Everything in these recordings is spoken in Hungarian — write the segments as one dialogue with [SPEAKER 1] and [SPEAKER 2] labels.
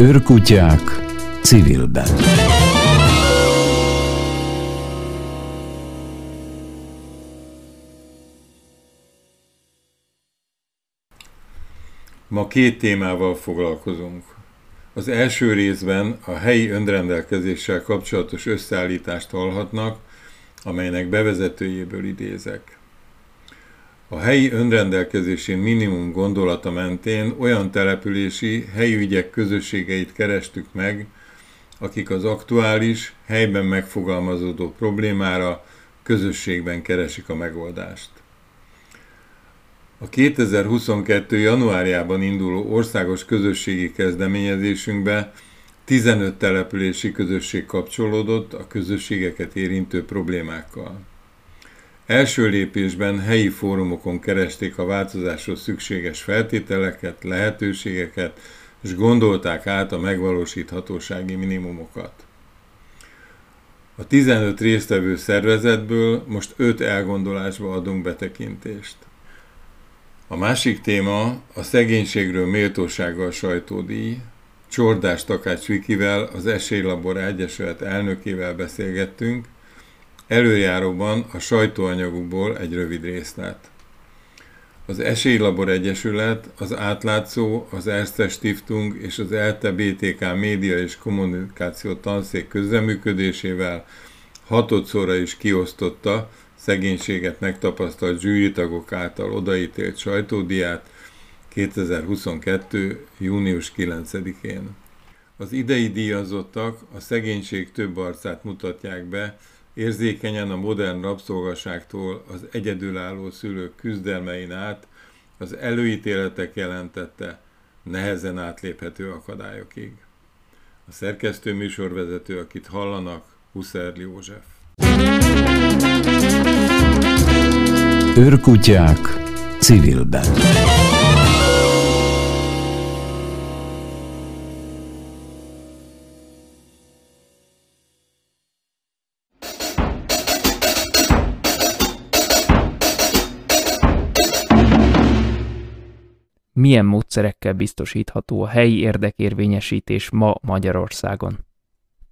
[SPEAKER 1] Őrkutyák civilben.
[SPEAKER 2] Ma két témával foglalkozunk. Az első részben a helyi önrendelkezéssel kapcsolatos összeállítást hallhatnak, amelynek bevezetőjéből idézek. A helyi önrendelkezési minimum gondolata mentén olyan települési, helyi ügyek közösségeit kerestük meg, akik az aktuális, helyben megfogalmazódó problémára közösségben keresik a megoldást. A 2022. januárjában induló országos közösségi kezdeményezésünkbe 15 települési közösség kapcsolódott a közösségeket érintő problémákkal. Első lépésben helyi fórumokon keresték a változáshoz szükséges feltételeket, lehetőségeket, és gondolták át a megvalósíthatósági minimumokat. A 15 résztvevő szervezetből most 5 elgondolásba adunk betekintést. A másik téma a szegénységről méltósággal sajtódíj. Csordás Takács Vikivel, az Esélylabor Egyesület elnökével beszélgettünk, Előjáróban a sajtóanyagukból egy rövid részlet. Az Esélylabor Egyesület, az Átlátszó, az Erste Stiftung és az ELTE BTK Média és Kommunikáció Tanszék közreműködésével hatodszorra is kiosztotta szegénységet megtapasztalt zsűritagok által odaítélt sajtódiát 2022. június 9-én. Az idei díjazottak a szegénység több arcát mutatják be, érzékenyen a modern rabszolgaságtól az egyedülálló szülők küzdelmein át az előítéletek jelentette nehezen átléphető akadályokig. A szerkesztő műsorvezető, akit hallanak, Huszerli József.
[SPEAKER 1] Őrkutyák civilben.
[SPEAKER 3] Milyen módszerekkel biztosítható a helyi érdekérvényesítés ma Magyarországon.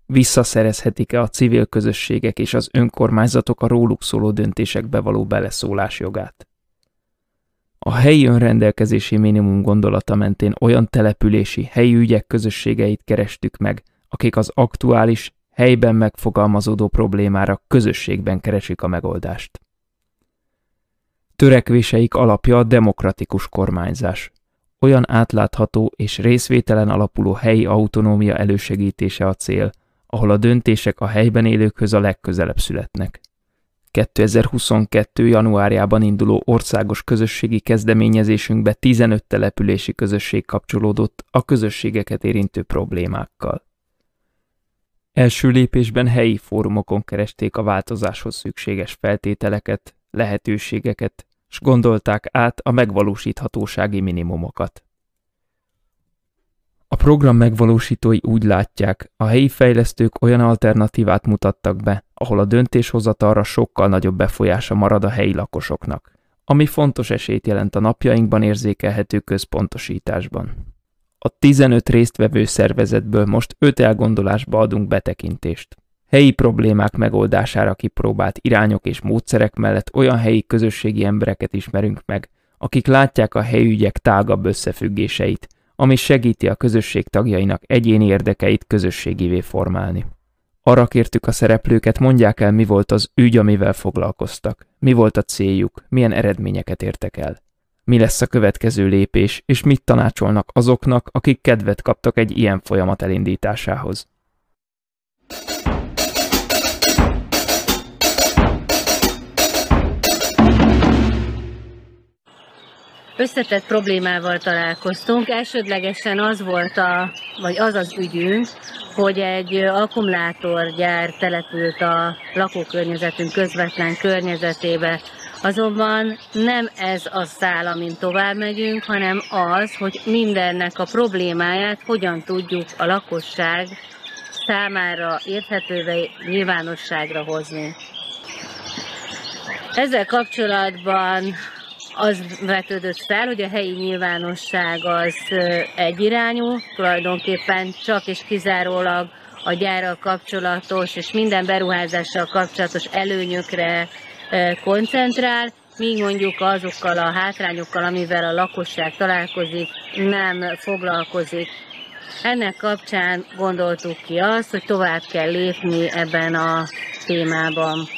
[SPEAKER 3] Visszaszerezhetik-e a civil közösségek és az önkormányzatok a róluk szóló döntésekbe való beleszólás jogát? A helyi önrendelkezési minimum gondolata mentén olyan települési, helyi ügyek közösségeit kerestük meg, akik az aktuális, helyben megfogalmazódó problémára közösségben keresik a megoldást. Törekvéseik alapja a demokratikus kormányzás, olyan átlátható és részvételen alapuló helyi autonómia elősegítése a cél, ahol a döntések a helyben élőkhöz a legközelebb születnek. 2022. januárjában induló országos közösségi kezdeményezésünkbe 15 települési közösség kapcsolódott a közösségeket érintő problémákkal. Első lépésben helyi fórumokon keresték a változáshoz szükséges feltételeket, lehetőségeket s gondolták át a megvalósíthatósági minimumokat. A program megvalósítói úgy látják, a helyi fejlesztők olyan alternatívát mutattak be, ahol a döntéshozatalra sokkal nagyobb befolyása marad a helyi lakosoknak, ami fontos esélyt jelent a napjainkban érzékelhető központosításban. A 15 résztvevő szervezetből most 5 elgondolásba adunk betekintést helyi problémák megoldására kipróbált irányok és módszerek mellett olyan helyi közösségi embereket ismerünk meg, akik látják a helyi ügyek tágabb összefüggéseit, ami segíti a közösség tagjainak egyéni érdekeit közösségivé formálni. Arra kértük a szereplőket, mondják el, mi volt az ügy, amivel foglalkoztak, mi volt a céljuk, milyen eredményeket értek el. Mi lesz a következő lépés, és mit tanácsolnak azoknak, akik kedvet kaptak egy ilyen folyamat elindításához.
[SPEAKER 4] Összetett problémával találkoztunk. Elsődlegesen az volt a, vagy az az ügyünk, hogy egy akkumulátorgyár települt a lakókörnyezetünk közvetlen környezetébe. Azonban nem ez a szál, amin tovább megyünk, hanem az, hogy mindennek a problémáját hogyan tudjuk a lakosság számára érthetővé nyilvánosságra hozni. Ezzel kapcsolatban az vetődött fel, hogy a helyi nyilvánosság az egyirányú, tulajdonképpen csak és kizárólag a gyárral kapcsolatos és minden beruházással kapcsolatos előnyökre koncentrál, míg mondjuk azokkal a hátrányokkal, amivel a lakosság találkozik, nem foglalkozik. Ennek kapcsán gondoltuk ki azt, hogy tovább kell lépni ebben a témában.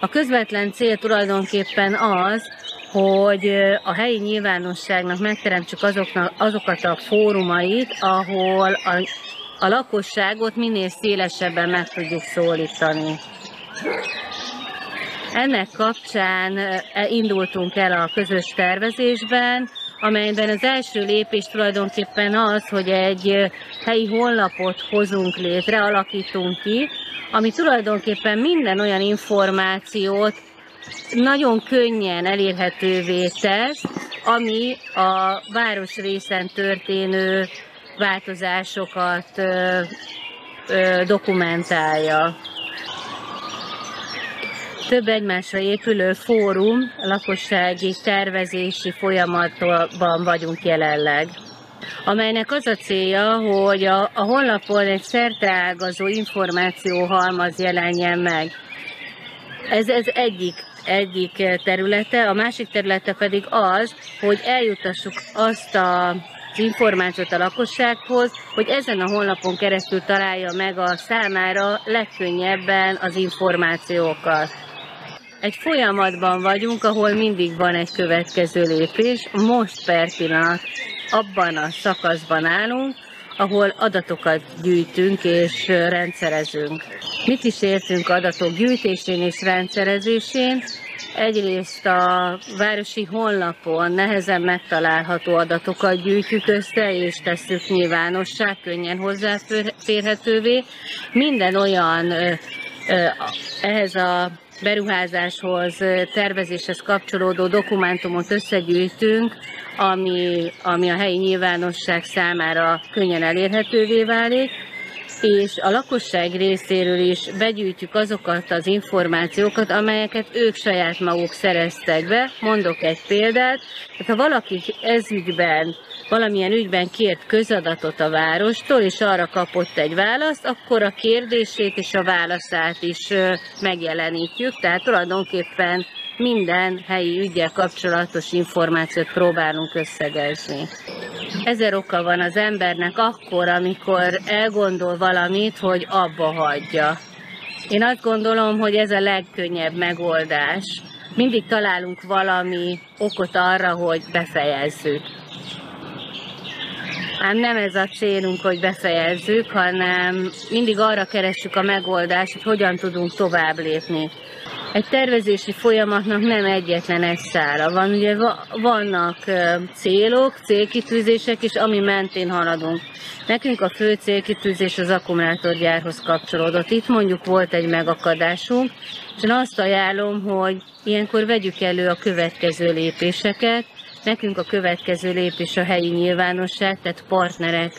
[SPEAKER 4] A közvetlen cél tulajdonképpen az, hogy a helyi nyilvánosságnak megteremtsük azoknak, azokat a fórumait, ahol a, a lakosságot minél szélesebben meg tudjuk szólítani. Ennek kapcsán indultunk el a közös tervezésben, amelyben az első lépés tulajdonképpen az, hogy egy helyi honlapot hozunk létre, alakítunk ki, ami tulajdonképpen minden olyan információt nagyon könnyen elérhetővé tesz, ami a városrészen történő változásokat dokumentálja. Több egymásra épülő fórum, lakossági tervezési folyamatban vagyunk jelenleg amelynek az a célja, hogy a, a honlapon egy szerteágazó halmaz jelenjen meg. Ez, ez egyik, egyik területe, a másik területe pedig az, hogy eljutassuk azt a az információt a lakossághoz, hogy ezen a honlapon keresztül találja meg a számára legkönnyebben az információkat. Egy folyamatban vagyunk, ahol mindig van egy következő lépés. Most per pillanat abban a szakaszban állunk, ahol adatokat gyűjtünk és rendszerezünk. Mit is értünk adatok gyűjtésén és rendszerezésén? Egyrészt a városi honlapon nehezen megtalálható adatokat gyűjtjük össze, és tesszük nyilvánossá, könnyen hozzáférhetővé. Minden olyan ehhez a beruházáshoz, tervezéshez kapcsolódó dokumentumot összegyűjtünk, ami, ami a helyi nyilvánosság számára könnyen elérhetővé válik, és a lakosság részéről is begyűjtjük azokat az információkat, amelyeket ők saját maguk szereztek be. Mondok egy példát, hát ha valaki ez ügyben, valamilyen ügyben kért közadatot a várostól, és arra kapott egy választ, akkor a kérdését és a válaszát is megjelenítjük, tehát tulajdonképpen minden helyi ügyel kapcsolatos információt próbálunk összegezni. Ezer oka van az embernek akkor, amikor elgondol valamit, hogy abba hagyja. Én azt gondolom, hogy ez a legkönnyebb megoldás. Mindig találunk valami okot arra, hogy befejezzük. Ám nem ez a célunk, hogy befejezzük, hanem mindig arra keressük a megoldást, hogy hogyan tudunk tovább lépni. Egy tervezési folyamatnak nem egyetlen egy szára van. Ugye vannak célok, célkitűzések, és ami mentén haladunk. Nekünk a fő célkitűzés az akkumulátorgyárhoz kapcsolódott. Itt mondjuk volt egy megakadásunk, és én azt ajánlom, hogy ilyenkor vegyük elő a következő lépéseket. Nekünk a következő lépés a helyi nyilvánosság, tehát partnerek,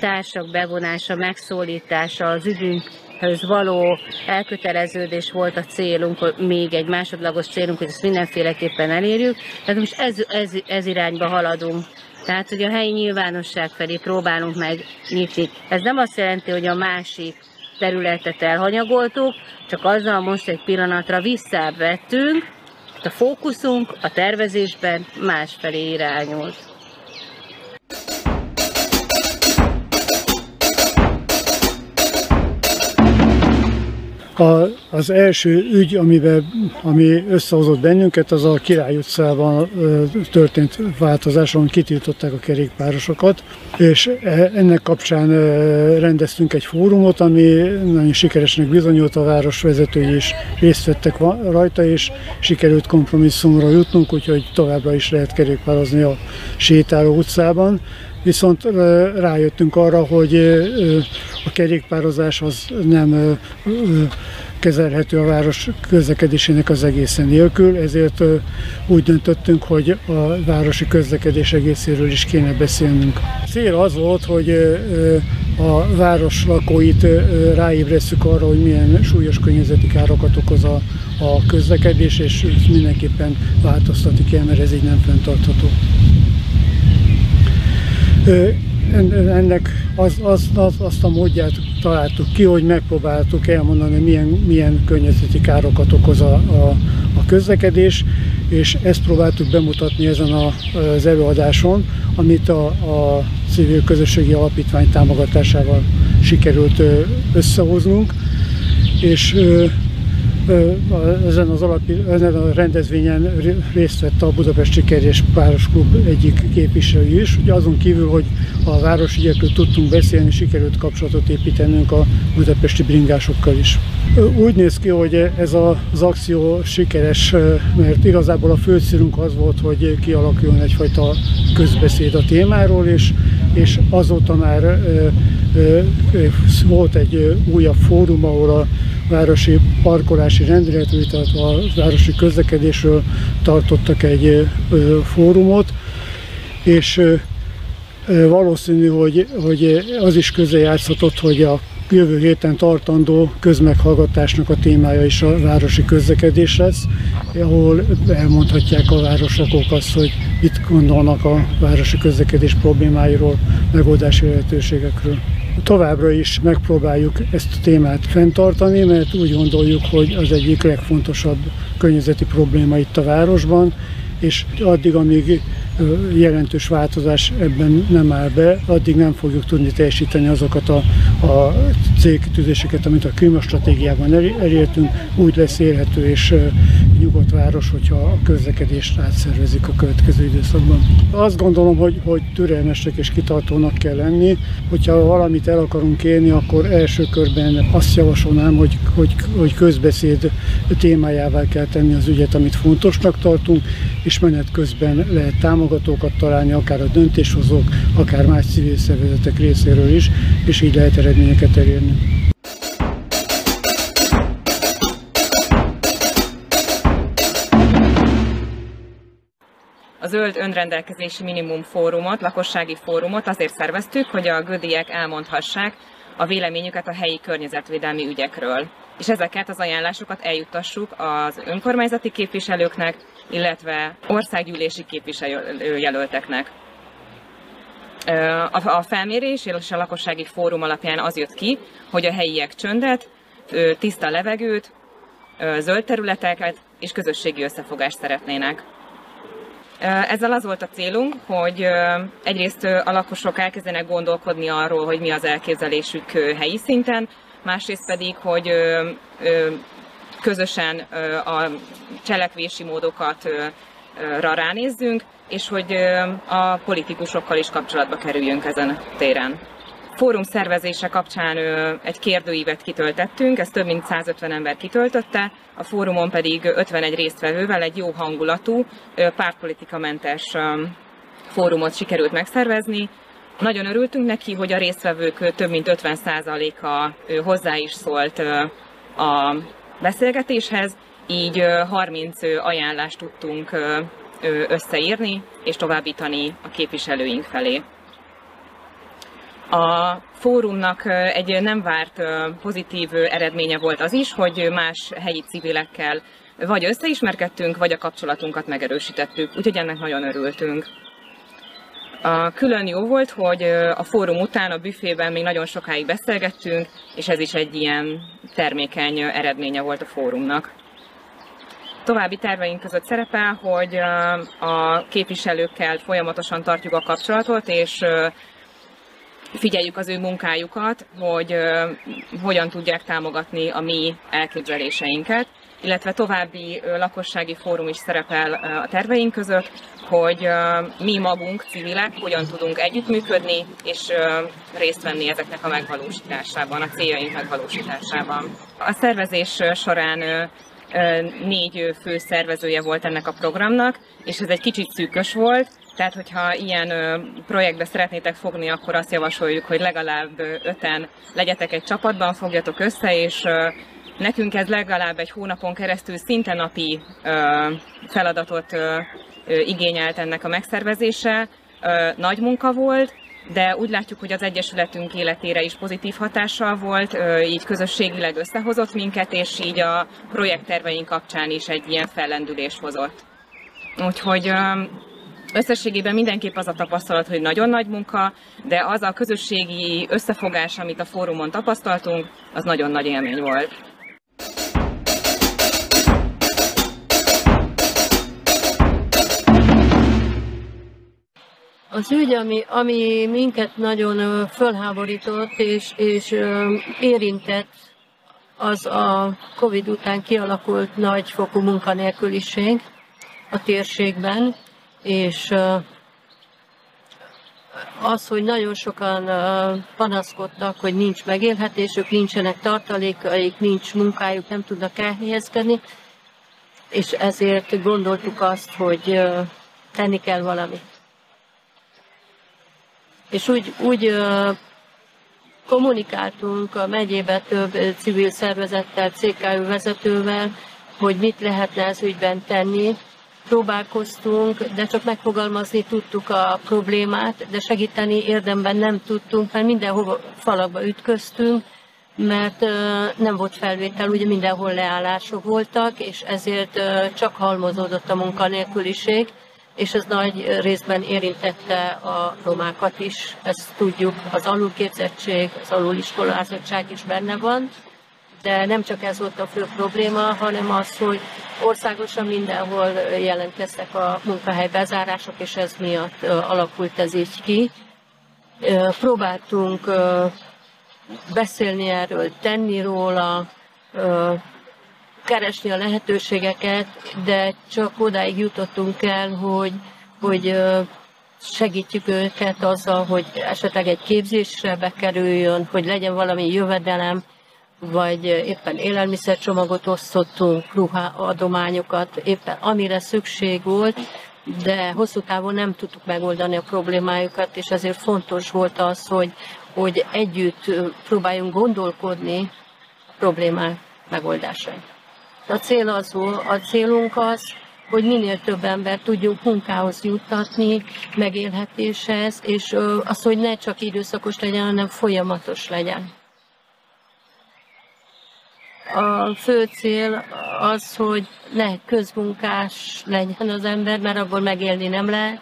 [SPEAKER 4] társak bevonása, megszólítása, az ügyünk höz való elköteleződés volt a célunk, még egy másodlagos célunk, hogy ezt mindenféleképpen elérjük. Tehát most ez, ez, ez irányba haladunk. Tehát, hogy a helyi nyilvánosság felé próbálunk meg nyitni. Ez nem azt jelenti, hogy a másik területet elhanyagoltuk, csak azzal most egy pillanatra visszavettünk, a fókuszunk a tervezésben másfelé irányult.
[SPEAKER 5] A, az első ügy, amiben, ami összehozott bennünket, az a Király utcában történt változáson kitiltották a kerékpárosokat, és e, ennek kapcsán rendeztünk egy fórumot, ami nagyon sikeresnek bizonyult, a város vezetői is részt vettek rajta, és sikerült kompromisszumra jutnunk, úgyhogy továbbra is lehet kerékpározni a sétáló utcában viszont rájöttünk arra, hogy a kerékpározás az nem kezelhető a város közlekedésének az egészen nélkül, ezért úgy döntöttünk, hogy a városi közlekedés egészéről is kéne beszélnünk. Cél az volt, hogy a város lakóit ráébresszük arra, hogy milyen súlyos környezeti károkat okoz a, a közlekedés, és mindenképpen változtatni kell, mert ez így nem fenntartható ennek az, az, az, azt a módját találtuk ki, hogy megpróbáltuk elmondani, milyen, milyen környezeti károkat okoz a, a, a közlekedés, és ezt próbáltuk bemutatni ezen a, az előadáson, amit a, a civil közösségi alapítvány támogatásával sikerült összehoznunk, és ezen az alapi, ezen a rendezvényen részt vett a Budapesti Kerjes Páros Klub egyik képviselő is. Ugye azon kívül, hogy a városügyekről tudtunk beszélni, sikerült kapcsolatot építenünk a budapesti bringásokkal is. Úgy néz ki, hogy ez az akció sikeres, mert igazából a fő célunk az volt, hogy kialakuljon egyfajta közbeszéd a témáról, és, és azóta már volt egy újabb fórum, ahol a városi parkolási rendeletről, tehát a városi közlekedésről tartottak egy fórumot, és valószínű, hogy, hogy az is közrejátszhatott, hogy a jövő héten tartandó közmeghallgatásnak a témája is a városi közlekedés lesz, ahol elmondhatják a városlakók azt, hogy mit gondolnak a városi közlekedés problémáiról, megoldási lehetőségekről. Továbbra is megpróbáljuk ezt a témát fenntartani, mert úgy gondoljuk, hogy az egyik legfontosabb környezeti probléma itt a városban, és addig, amíg jelentős változás ebben nem áll be, addig nem fogjuk tudni teljesíteni azokat a, a célkitűzéseket, amit a klímastratégiában elértünk, úgy lesz élhető és nyugodt város, hogyha a közlekedést átszervezik a következő időszakban. Azt gondolom, hogy, hogy türelmesek és kitartónak kell lenni. Hogyha valamit el akarunk élni, akkor első körben azt javasolnám, hogy, hogy, hogy közbeszéd témájává kell tenni az ügyet, amit fontosnak tartunk, és menet közben lehet támogatókat találni, akár a döntéshozók, akár más civil szervezetek részéről is, és így lehet eredményeket elérni.
[SPEAKER 6] A Zöld Önrendelkezési Minimum Fórumot, lakossági fórumot azért szerveztük, hogy a gödiek elmondhassák a véleményüket a helyi környezetvédelmi ügyekről. És ezeket az ajánlásokat eljuttassuk az önkormányzati képviselőknek, illetve országgyűlési képviselőjelölteknek. A felmérés és a lakossági fórum alapján az jött ki, hogy a helyiek csöndet, tiszta levegőt, zöld területeket és közösségi összefogást szeretnének. Ezzel az volt a célunk, hogy egyrészt a lakosok elkezdenek gondolkodni arról, hogy mi az elképzelésük helyi szinten, másrészt pedig, hogy közösen a cselekvési módokat ránézzünk, és hogy a politikusokkal is kapcsolatba kerüljünk ezen a téren fórum szervezése kapcsán egy kérdőívet kitöltettünk, ez több mint 150 ember kitöltötte, a fórumon pedig 51 résztvevővel egy jó hangulatú, pártpolitikamentes fórumot sikerült megszervezni. Nagyon örültünk neki, hogy a résztvevők több mint 50%-a hozzá is szólt a beszélgetéshez, így 30 ajánlást tudtunk összeírni és továbbítani a képviselőink felé. A fórumnak egy nem várt pozitív eredménye volt az is, hogy más helyi civilekkel vagy összeismerkedtünk, vagy a kapcsolatunkat megerősítettük, úgyhogy ennek nagyon örültünk. A külön jó volt, hogy a fórum után a büfében még nagyon sokáig beszélgettünk, és ez is egy ilyen termékeny eredménye volt a fórumnak. További terveink között szerepel, hogy a képviselőkkel folyamatosan tartjuk a kapcsolatot, és figyeljük az ő munkájukat, hogy hogyan tudják támogatni a mi elképzeléseinket, illetve további lakossági fórum is szerepel a terveink között, hogy mi magunk, civilek, hogyan tudunk együttműködni és részt venni ezeknek a megvalósításában, a céljaink megvalósításában. A szervezés során négy fő szervezője volt ennek a programnak, és ez egy kicsit szűkös volt, tehát, hogyha ilyen projektbe szeretnétek fogni, akkor azt javasoljuk, hogy legalább öten legyetek egy csapatban, fogjatok össze, és nekünk ez legalább egy hónapon keresztül szinte napi feladatot igényelt ennek a megszervezése. Nagy munka volt, de úgy látjuk, hogy az Egyesületünk életére is pozitív hatással volt, így közösségileg összehozott minket, és így a projektterveink kapcsán is egy ilyen fellendülés hozott. Úgyhogy összességében mindenképp az a tapasztalat, hogy nagyon nagy munka, de az a közösségi összefogás, amit a fórumon tapasztaltunk, az nagyon nagy élmény volt.
[SPEAKER 7] Az ügy, ami, ami minket nagyon fölháborított és, és érintett, az a Covid után kialakult nagyfokú munkanélküliség a térségben, és az, hogy nagyon sokan panaszkodtak, hogy nincs megélhetésük, nincsenek tartalékaik, nincs munkájuk, nem tudnak elhelyezkedni, és ezért gondoltuk azt, hogy tenni kell valamit és úgy, úgy kommunikáltunk a megyébe több civil szervezettel, CKU vezetővel, hogy mit lehetne ez ügyben tenni. Próbálkoztunk, de csak megfogalmazni tudtuk a problémát, de segíteni érdemben nem tudtunk, mert mindenhova falakba ütköztünk, mert nem volt felvétel, ugye mindenhol leállások voltak, és ezért csak halmozódott a munkanélküliség és ez nagy részben érintette a romákat is, ezt tudjuk, az alulképzettség, az aluliskolázottság is benne van, de nem csak ez volt a fő probléma, hanem az, hogy országosan mindenhol jelentkeztek a munkahely bezárások, és ez miatt alakult ez így ki. Próbáltunk beszélni erről, tenni róla, keresni a lehetőségeket, de csak odáig jutottunk el, hogy, hogy segítjük őket azzal, hogy esetleg egy képzésre bekerüljön, hogy legyen valami jövedelem, vagy éppen élelmiszercsomagot osztottunk, adományokat, éppen amire szükség volt, de hosszú távon nem tudtuk megoldani a problémájukat, és ezért fontos volt az, hogy, hogy együtt próbáljunk gondolkodni a problémák megoldásain. A cél az, a célunk az, hogy minél több ember tudjunk munkához juttatni, megélhetéshez, és az, hogy ne csak időszakos legyen, hanem folyamatos legyen. A fő cél az, hogy ne közmunkás legyen az ember, mert abból megélni nem lehet,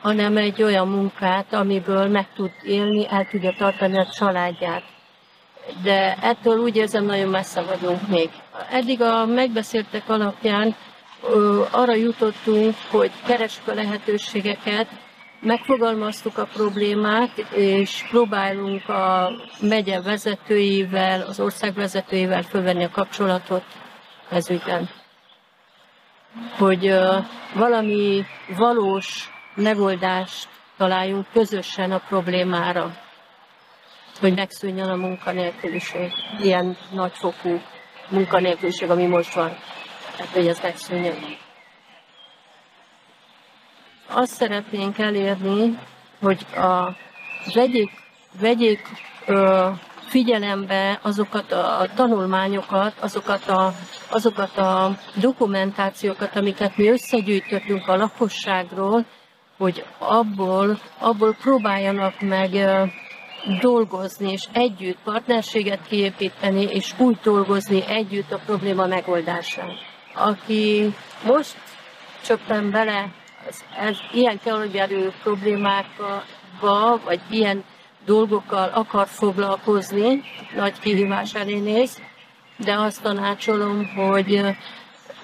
[SPEAKER 7] hanem egy olyan munkát, amiből meg tud élni, el tudja tartani a családját de ettől úgy érzem, nagyon messze vagyunk még. Eddig a megbeszéltek alapján arra jutottunk, hogy keresünk a lehetőségeket, megfogalmaztuk a problémát, és próbálunk a megye vezetőivel, az ország vezetőivel fölvenni a kapcsolatot ez. Hogy valami valós megoldást találjunk közösen a problémára hogy megszűnjön a munkanélküliség, ilyen nagyfokú munkanélküliség, ami most van. Tehát, hogy ez megszűnjön. Azt szeretnénk elérni, hogy a, vegyék, vegyék ö, figyelembe azokat a, tanulmányokat, azokat a, azokat a dokumentációkat, amiket mi összegyűjtöttünk a lakosságról, hogy abból, abból próbáljanak meg dolgozni, és együtt partnerséget kiépíteni, és úgy dolgozni együtt a probléma megoldásán. Aki most csöppen bele ez, ilyen keolgyerő problémákba, vagy ilyen dolgokkal akar foglalkozni, nagy kihívás elé néz, de azt tanácsolom, hogy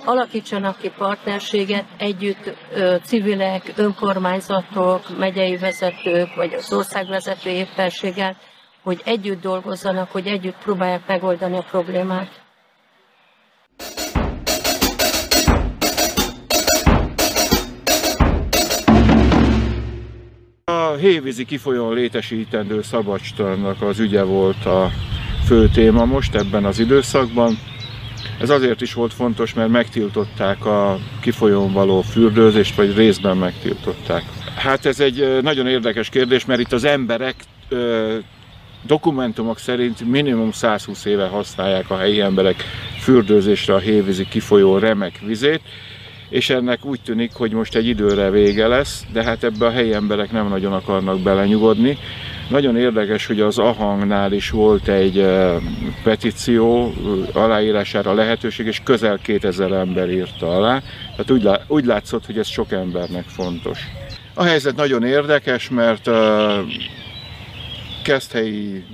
[SPEAKER 7] alakítsanak ki partnerséget együtt civilek, önkormányzatok, megyei vezetők, vagy az országvezető éppenséggel, hogy együtt dolgozzanak, hogy együtt próbálják megoldani a problémát.
[SPEAKER 8] A hévízi kifolyón létesítendő szabadstrandnak az ügye volt a fő téma most ebben az időszakban. Ez azért is volt fontos, mert megtiltották a kifolyón való fürdőzést, vagy részben megtiltották. Hát ez egy nagyon érdekes kérdés, mert itt az emberek dokumentumok szerint minimum 120 éve használják a helyi emberek fürdőzésre a hévízi kifolyó remek vizét, és ennek úgy tűnik, hogy most egy időre vége lesz, de hát ebbe a helyi emberek nem nagyon akarnak belenyugodni, Nagyon érdekes, hogy az Ahangnál is volt egy petíció aláírására lehetőség, és közel 2000 ember írta alá. Tehát úgy, lá, úgy látszott, hogy ez sok embernek fontos. A helyzet nagyon érdekes, mert Keszthelyi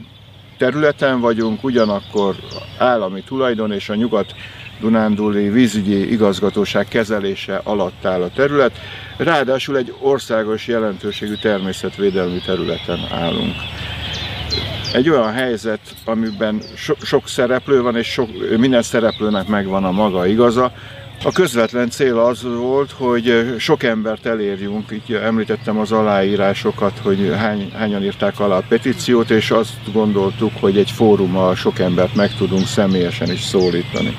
[SPEAKER 8] területen vagyunk, ugyanakkor állami tulajdon és a nyugat Dunánduli vízügyi igazgatóság kezelése alatt áll a terület, ráadásul egy országos jelentőségű természetvédelmi területen állunk. Egy olyan helyzet, amiben so, sok szereplő van, és sok, minden szereplőnek megvan a maga igaza, a közvetlen cél az volt, hogy sok embert elérjünk, így említettem az aláírásokat, hogy hány, hányan írták alá a petíciót, és azt gondoltuk, hogy egy fórummal sok embert meg tudunk személyesen is szólítani.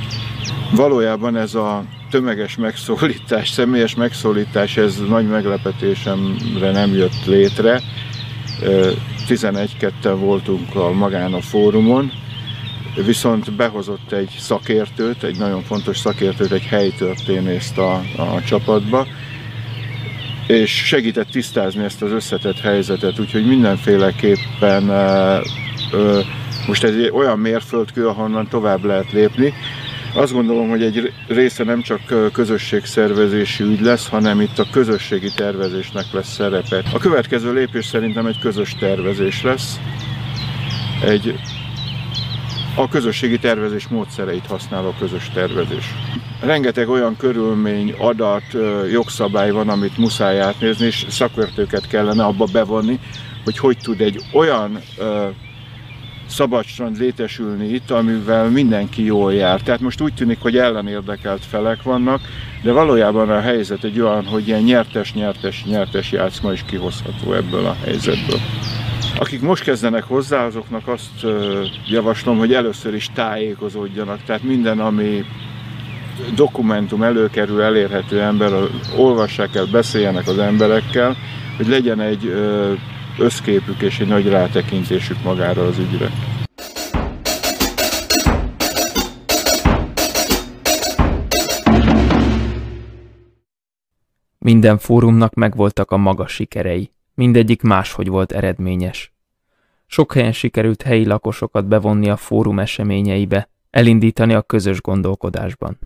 [SPEAKER 8] Valójában ez a tömeges megszólítás, személyes megszólítás, ez nagy meglepetésemre nem jött létre. 11-2 voltunk a magán a fórumon, viszont behozott egy szakértőt, egy nagyon fontos szakértőt, egy helytörténészt a, a csapatba, és segített tisztázni ezt az összetett helyzetet, úgyhogy mindenféleképpen most ez egy olyan mérföldkő, ahonnan tovább lehet lépni. Azt gondolom, hogy egy része nem csak közösségszervezési ügy lesz, hanem itt a közösségi tervezésnek lesz szerepe. A következő lépés szerintem egy közös tervezés lesz. Egy a közösségi tervezés módszereit használ a közös tervezés. Rengeteg olyan körülmény, adat, jogszabály van, amit muszáj átnézni, és szakértőket kellene abba bevonni, hogy hogy tud egy olyan szabadstrand létesülni itt, amivel mindenki jól jár. Tehát most úgy tűnik, hogy ellenérdekelt felek vannak, de valójában a helyzet egy olyan, hogy ilyen nyertes-nyertes-nyertes játszma is kihozható ebből a helyzetből. Akik most kezdenek hozzá, azoknak azt javaslom, hogy először is tájékozódjanak. Tehát minden, ami dokumentum előkerül, elérhető ember, olvassák el, beszéljenek az emberekkel, hogy legyen egy összképük és egy nagy rátekintésük magára az ügyre.
[SPEAKER 3] Minden fórumnak megvoltak a maga sikerei, mindegyik máshogy volt eredményes. Sok helyen sikerült helyi lakosokat bevonni a fórum eseményeibe, elindítani a közös gondolkodásban.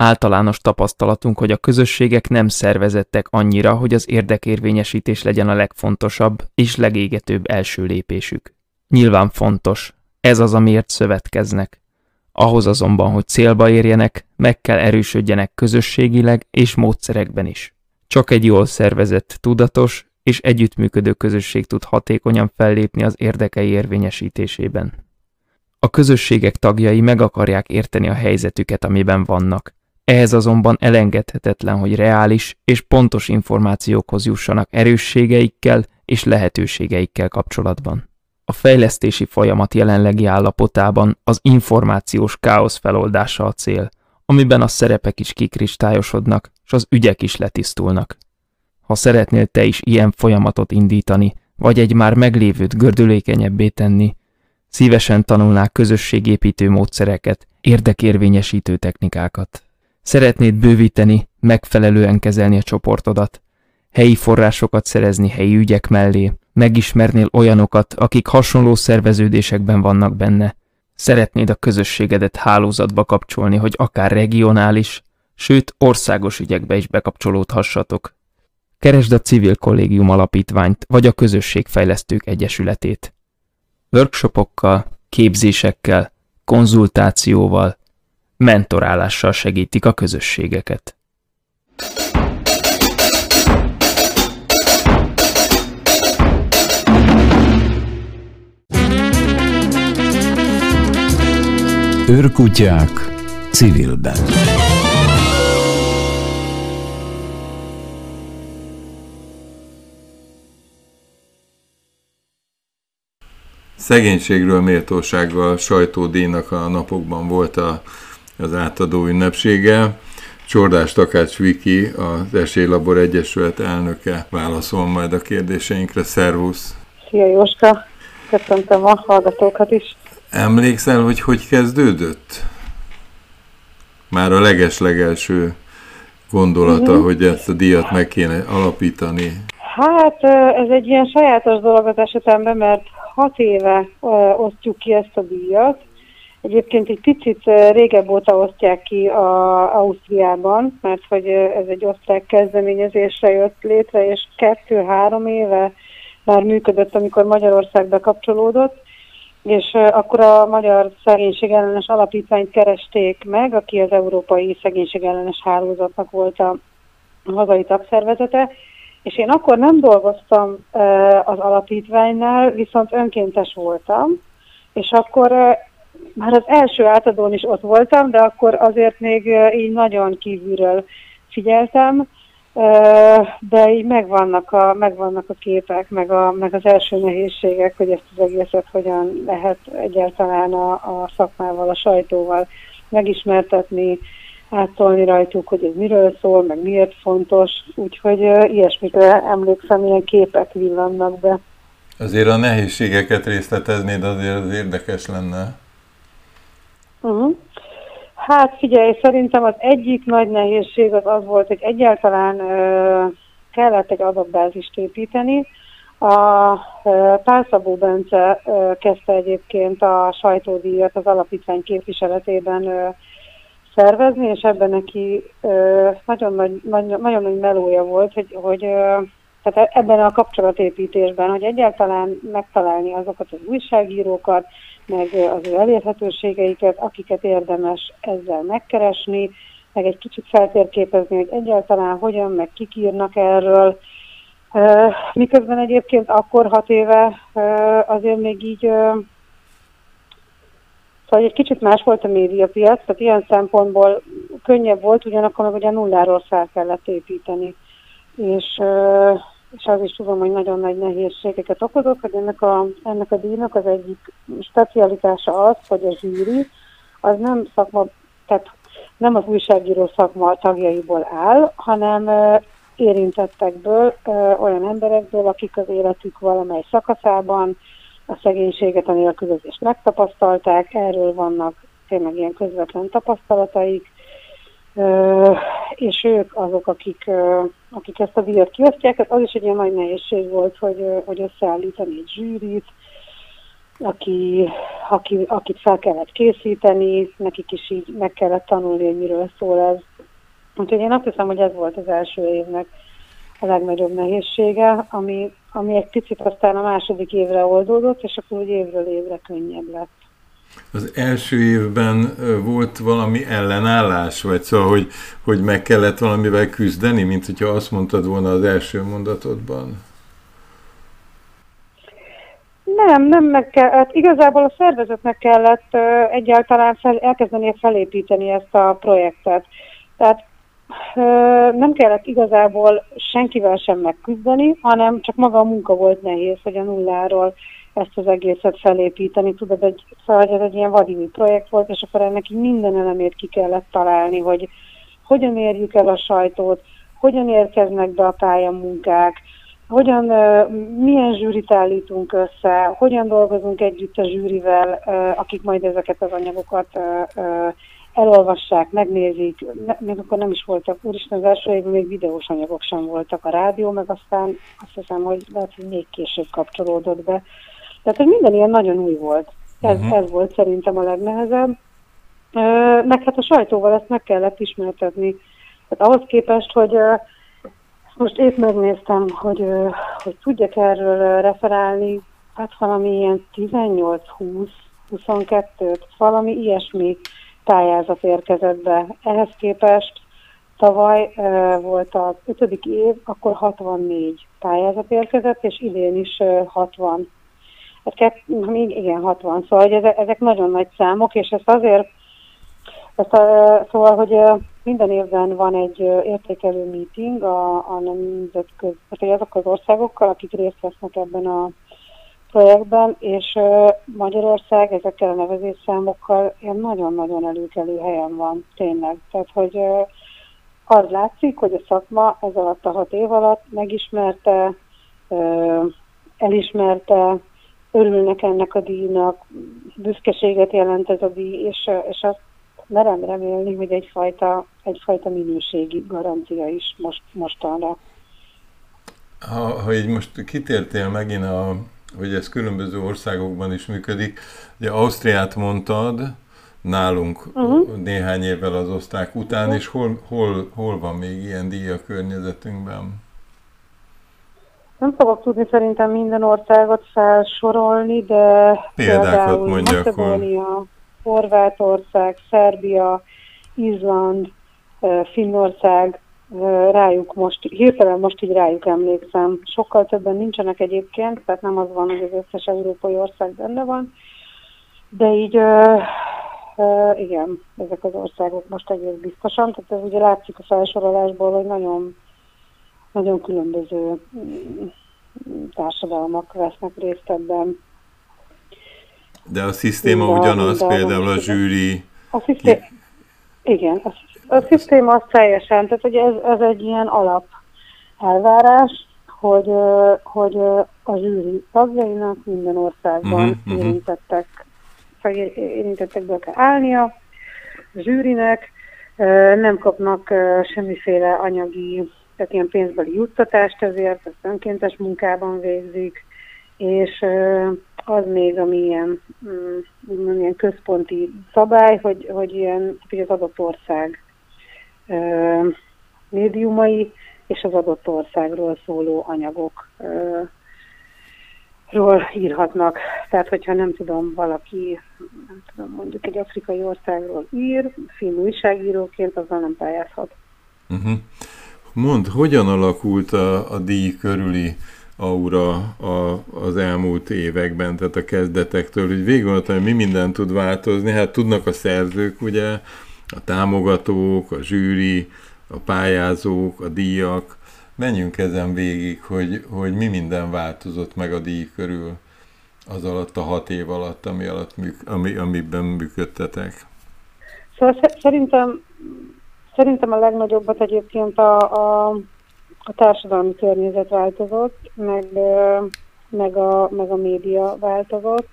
[SPEAKER 3] Általános tapasztalatunk, hogy a közösségek nem szervezettek annyira, hogy az érdekérvényesítés legyen a legfontosabb és legégetőbb első lépésük. Nyilván fontos, ez az, amiért szövetkeznek. Ahhoz azonban, hogy célba érjenek, meg kell erősödjenek közösségileg és módszerekben is. Csak egy jól szervezett, tudatos és együttműködő közösség tud hatékonyan fellépni az érdekei érvényesítésében. A közösségek tagjai meg akarják érteni a helyzetüket, amiben vannak, ehhez azonban elengedhetetlen, hogy reális és pontos információkhoz jussanak erősségeikkel és lehetőségeikkel kapcsolatban. A fejlesztési folyamat jelenlegi állapotában az információs káosz feloldása a cél, amiben a szerepek is kikristályosodnak, és az ügyek is letisztulnak. Ha szeretnél te is ilyen folyamatot indítani, vagy egy már meglévőt gördülékenyebbé tenni, szívesen tanulnák közösségépítő módszereket, érdekérvényesítő technikákat. Szeretnéd bővíteni, megfelelően kezelni a csoportodat, helyi forrásokat szerezni helyi ügyek mellé, megismernél olyanokat, akik hasonló szerveződésekben vannak benne. Szeretnéd a közösségedet hálózatba kapcsolni, hogy akár regionális, sőt országos ügyekbe is bekapcsolódhassatok. Keresd a Civil Kollégium Alapítványt vagy a Közösségfejlesztők Egyesületét. Workshopokkal, képzésekkel, konzultációval, mentorálással segítik a közösségeket.
[SPEAKER 1] Őrkutyák civilben.
[SPEAKER 2] Szegénységről méltósággal sajtódíjnak a napokban volt a az átadó ünnepsége. Csordás Takács Viki, az Esélylabor Egyesület elnöke válaszol majd a kérdéseinkre. Szervusz!
[SPEAKER 9] Szia Jóska! Köszöntöm a hallgatókat is!
[SPEAKER 2] Emlékszel, hogy hogy kezdődött? Már a leges-legelső gondolata, mm-hmm. hogy ezt a díjat meg kéne alapítani.
[SPEAKER 9] Hát ez egy ilyen sajátos dolog az esetemben, mert hat éve osztjuk ki ezt a díjat. Egyébként egy picit régebb óta osztják ki a Ausztriában, mert hogy ez egy osztrák kezdeményezésre jött létre, és kettő-három éve már működött, amikor Magyarország bekapcsolódott, és akkor a Magyar Szegénység Ellenes Alapítványt keresték meg, aki az Európai Szegénység Ellenes Hálózatnak volt a hazai tagszervezete, és én akkor nem dolgoztam az alapítványnál, viszont önkéntes voltam, és akkor már az első átadón is ott voltam, de akkor azért még így nagyon kívülről figyeltem, de így megvannak a, megvannak a képek, meg, a, meg az első nehézségek, hogy ezt az egészet hogyan lehet egyáltalán a, a szakmával, a sajtóval megismertetni, átolni rajtuk, hogy ez miről szól, meg miért fontos, úgyhogy ilyesmikre emlékszem, ilyen képek villannak be.
[SPEAKER 2] Azért a nehézségeket részleteznéd, azért az érdekes lenne.
[SPEAKER 9] Uh-huh. Hát figyelj, szerintem az egyik nagy nehézség az az volt, hogy egyáltalán uh, kellett egy adatbázist építeni. A Pálszabó Bence kezdte egyébként a sajtódíjat az alapítvány képviseletében szervezni, és ebben neki uh, nagyon, nagy, nagyon, nagyon nagy melója volt, hogy, hogy tehát ebben a kapcsolatépítésben, hogy egyáltalán megtalálni azokat az újságírókat, meg az ő elérhetőségeiket, akiket érdemes ezzel megkeresni, meg egy kicsit feltérképezni, hogy egyáltalán hogyan, meg kik írnak erről. Miközben egyébként akkor hat éve azért még így Szóval egy kicsit más volt a médiapiac, tehát ilyen szempontból könnyebb volt, ugyanakkor meg ugye nulláról fel kellett építeni. És és az is tudom, hogy nagyon nagy nehézségeket okozott, hogy ennek a, ennek a díjnak az egyik specialitása az, hogy a zsűri az nem szakma, tehát nem az újságíró szakma tagjaiból áll, hanem érintettekből, olyan emberekből, akik az életük valamely szakaszában a szegénységet, a nélkülözést megtapasztalták, erről vannak tényleg ilyen közvetlen tapasztalataik, és ők azok, akik, akik ezt a díjat kiosztják. Az is egy ilyen nagy nehézség volt, hogy, hogy összeállítani egy zsűrit, aki, aki, akit fel kellett készíteni, nekik is így meg kellett tanulni, hogy miről szól ez. Úgyhogy én azt hiszem, hogy ez volt az első évnek a legnagyobb nehézsége, ami, ami egy picit aztán a második évre oldódott, és akkor úgy évről évre könnyebb lett
[SPEAKER 2] az első évben volt valami ellenállás, vagy szóval, hogy, hogy meg kellett valamivel küzdeni, mint hogyha azt mondtad volna az első mondatodban?
[SPEAKER 9] Nem, nem meg kell, hát igazából a szervezetnek kellett uh, egyáltalán fel, elkezdeni felépíteni ezt a projektet. Tehát uh, nem kellett igazából senkivel sem megküzdeni, hanem csak maga a munka volt nehéz, hogy a nulláról ezt az egészet felépíteni. Tudod, egy, szóval ez egy ilyen vadívű projekt volt, és akkor ennek minden elemét ki kellett találni, hogy hogyan érjük el a sajtót, hogyan érkeznek be a pályamunkák, hogyan, milyen zsűrit állítunk össze, hogyan dolgozunk együtt a zsűrivel, akik majd ezeket az anyagokat elolvassák, megnézik, még akkor nem is voltak, úristen, az első évben még videós anyagok sem voltak a rádió, meg aztán azt hiszem, hogy lehet, hogy még később kapcsolódott be. Tehát, hogy minden ilyen nagyon új volt. Ez, uh-huh. ez volt szerintem a legnehezebb. Meg hát a sajtóval ezt meg kellett ismertetni. Tehát ahhoz képest, hogy most épp megnéztem, hogy, hogy tudjak erről referálni, hát valami ilyen 18-20, 22 valami ilyesmi pályázat érkezett be. Ehhez képest tavaly volt az ötödik év, akkor 64 pályázat érkezett, és idén is 60 Hát még igen, 60, szóval hogy ezek, nagyon nagy számok, és ezt azért, ezt a, szóval, hogy minden évben van egy értékelő meeting a, a nemzetközi, tehát azok az országokkal, akik részt vesznek ebben a projektben, és Magyarország ezekkel a nevezésszámokkal ilyen nagyon-nagyon előkelő helyen van, tényleg. Tehát, hogy az látszik, hogy a szakma ez alatt a hat év alatt megismerte, elismerte, örülnek ennek a díjnak, büszkeséget jelent ez a díj, és, és azt merem remélni, hogy egyfajta, egyfajta minőségi garancia is most, mostanra.
[SPEAKER 2] Ha, ha így most kitértél megint, a, hogy ez különböző országokban is működik, ugye Ausztriát mondtad, nálunk uh-huh. néhány évvel az oszták után, uh-huh. és hol, hol, hol van még ilyen díj a környezetünkben?
[SPEAKER 9] Nem fogok tudni szerintem minden országot felsorolni, de
[SPEAKER 2] például mondjak,
[SPEAKER 9] Macedónia, Horvátország, Szerbia, Izland, Finnország, rájuk most, hirtelen most így rájuk emlékszem. Sokkal többen nincsenek egyébként, tehát nem az van, hogy az összes európai ország benne van, de így uh, uh, igen, ezek az országok most egész biztosan, tehát ez ugye látszik a felsorolásból, hogy nagyon, nagyon különböző mm, társadalmak vesznek részt ebben.
[SPEAKER 2] De a szisztéma minden, ugyanaz, például a zsűri...
[SPEAKER 9] A szisztéma, igen, a a szisztéma az teljesen, tehát hogy ez, ez egy ilyen alap elvárás, hogy, hogy a zsűri tagjainak minden országban uh-huh, érintettek, vagy érintettekből kell állnia, a zsűrinek nem kapnak semmiféle anyagi, tehát ilyen pénzbeli juttatást ezért, ezt önkéntes munkában végzik, és az még, ami ilyen, mm, ilyen központi szabály, hogy, hogy, ilyen, hogy az adott ország médiumai és az adott országról szóló anyagok ról írhatnak. Tehát, hogyha nem tudom, valaki, nem tudom, mondjuk egy afrikai országról ír, finn újságíróként, azzal nem pályázhat.
[SPEAKER 2] Uh-huh. Mond, hogyan alakult a, a díj körüli aura a, az elmúlt években, tehát a kezdetektől, hogy végül hogy mi minden tud változni, hát tudnak a szerzők ugye a támogatók, a zsűri, a pályázók, a díjak. Menjünk ezen végig, hogy, hogy mi minden változott meg a díj körül az alatt a hat év alatt, ami alatt műk, ami, amiben működtetek.
[SPEAKER 9] Szóval szerintem, szerintem a legnagyobbat egyébként a, a, a társadalmi környezet változott, meg, meg, a, meg a média változott.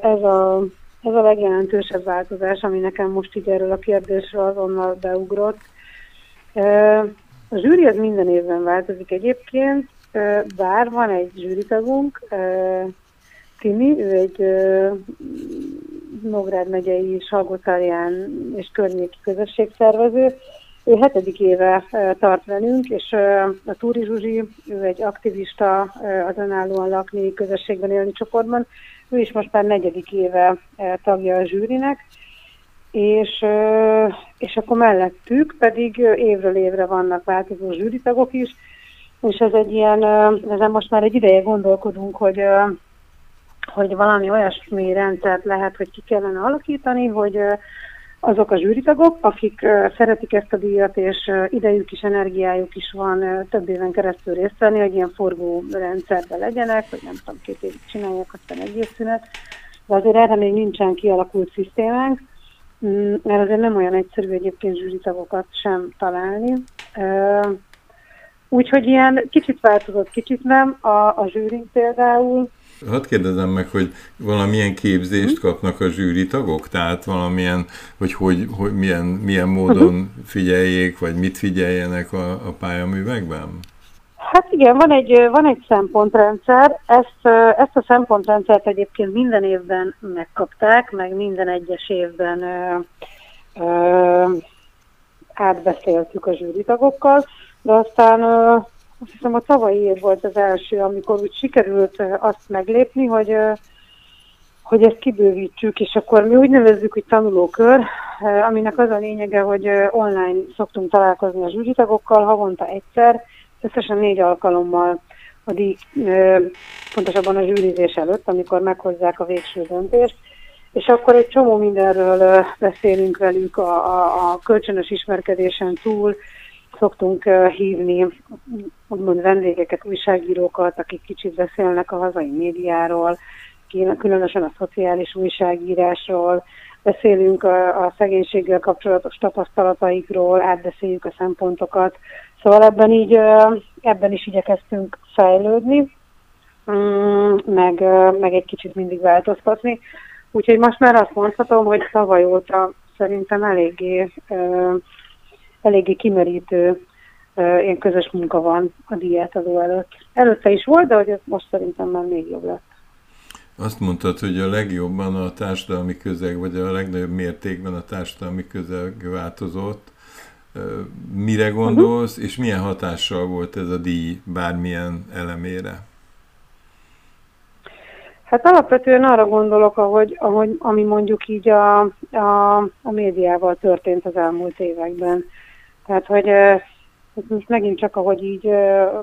[SPEAKER 9] Ez a ez a legjelentősebb változás, ami nekem most így erről a kérdésről azonnal beugrott. A zsűri az minden évben változik egyébként, bár van egy zsűritagunk, Timi, ő egy Nógrád megyei Salgótarján és környéki közösségszervező. Ő hetedik éve tart velünk, és a Túri Zsuzsi, ő egy aktivista az önállóan lakni, közösségben élni csoportban, ő is most már negyedik éve tagja a zsűrinek, és, és akkor mellettük pedig évről évre vannak változó zsűritagok is, és ez egy ilyen, ezen most már egy ideje gondolkodunk, hogy, hogy valami olyasmi rendszert lehet, hogy ki kellene alakítani, hogy azok a zsűritagok, akik szeretik ezt a díjat, és idejük is, energiájuk is van több éven keresztül részt venni, hogy ilyen forgó rendszerben legyenek, hogy nem tudom, két évig csinálják, aztán egész szünet. De azért erre még nincsen kialakult szisztémánk, mm, mert azért nem olyan egyszerű egyébként zsűritagokat sem találni. Úgyhogy ilyen kicsit változott, kicsit nem. A, a zsűri például
[SPEAKER 2] Hadd kérdezem meg, hogy valamilyen képzést hm? kapnak a zsűri tagok? Tehát valamilyen, hogy, hogy, hogy milyen, milyen módon hm. figyeljék, vagy mit figyeljenek a, a pályaművekben?
[SPEAKER 9] Hát igen, van egy, van egy szempontrendszer, ezt, ezt a szempontrendszert egyébként minden évben megkapták, meg minden egyes évben ö, ö, átbeszéltük a zsűritagokkal, de aztán ö, azt hiszem a tavalyi év volt az első, amikor úgy sikerült azt meglépni, hogy, hogy ezt kibővítsük, és akkor mi úgy nevezzük, hogy tanulókör, aminek az a lényege, hogy online szoktunk találkozni a zsűritagokkal havonta egyszer, összesen négy alkalommal a díj, pontosabban a zsűrizés előtt, amikor meghozzák a végső döntést, és akkor egy csomó mindenről beszélünk velük a, a, a kölcsönös ismerkedésen túl, szoktunk hívni úgymond vendégeket, újságírókat, akik kicsit beszélnek a hazai médiáról, különösen a szociális újságírásról, beszélünk a, a szegénységgel kapcsolatos tapasztalataikról, átbeszéljük a szempontokat. Szóval ebben így, ebben is igyekeztünk fejlődni, mm, meg, meg egy kicsit mindig változtatni. Úgyhogy most már azt mondhatom, hogy tavaly óta szerintem eléggé eléggé kimerítő ilyen közös munka van a díjátadó előtt. Előtte is volt, de hogy ez most szerintem már még jobb lett.
[SPEAKER 2] Azt mondtad, hogy a legjobban a társadalmi közeg, vagy a legnagyobb mértékben a társadalmi közeg változott. Mire gondolsz, uh-huh. és milyen hatással volt ez a díj bármilyen elemére?
[SPEAKER 9] Hát alapvetően arra gondolok, ahogy, ahogy ami mondjuk így a, a, a médiával történt az elmúlt években. Tehát, hogy most megint csak ahogy így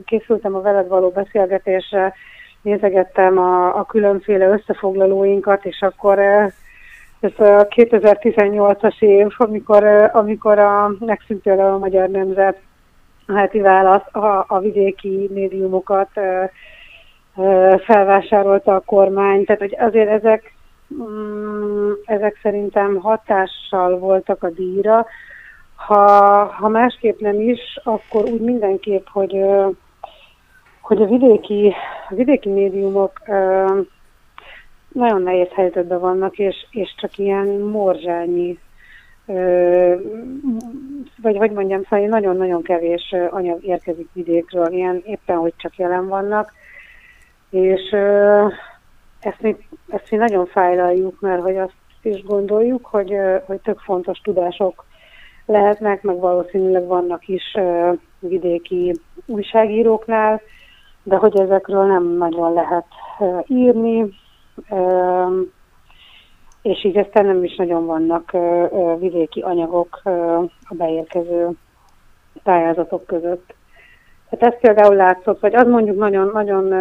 [SPEAKER 9] készültem a veled való beszélgetésre, nézegettem a, a különféle összefoglalóinkat, és akkor ez a 2018-as év, amikor, amikor a, megszűnt a Magyar Nemzet a heti válasz a, a vidéki médiumokat felvásárolta a kormány, tehát hogy azért ezek, mm, ezek szerintem hatással voltak a díjra. Ha, ha másképp nem is, akkor úgy mindenképp, hogy, hogy a vidéki, a vidéki médiumok nagyon nehéz helyzetben vannak, és, és csak ilyen morzsányi, vagy hogy mondjam, szóval nagyon-nagyon kevés anyag érkezik vidékről, ilyen éppen, hogy csak jelen vannak. És ezt mi, ezt mi nagyon fájlaljuk, mert hogy azt is gondoljuk, hogy, hogy tök fontos tudások lehetnek, meg valószínűleg vannak is vidéki újságíróknál, de hogy ezekről nem nagyon lehet írni, és így aztán nem is nagyon vannak vidéki anyagok a beérkező pályázatok között. Tehát ez például látszott, vagy az mondjuk nagyon, nagyon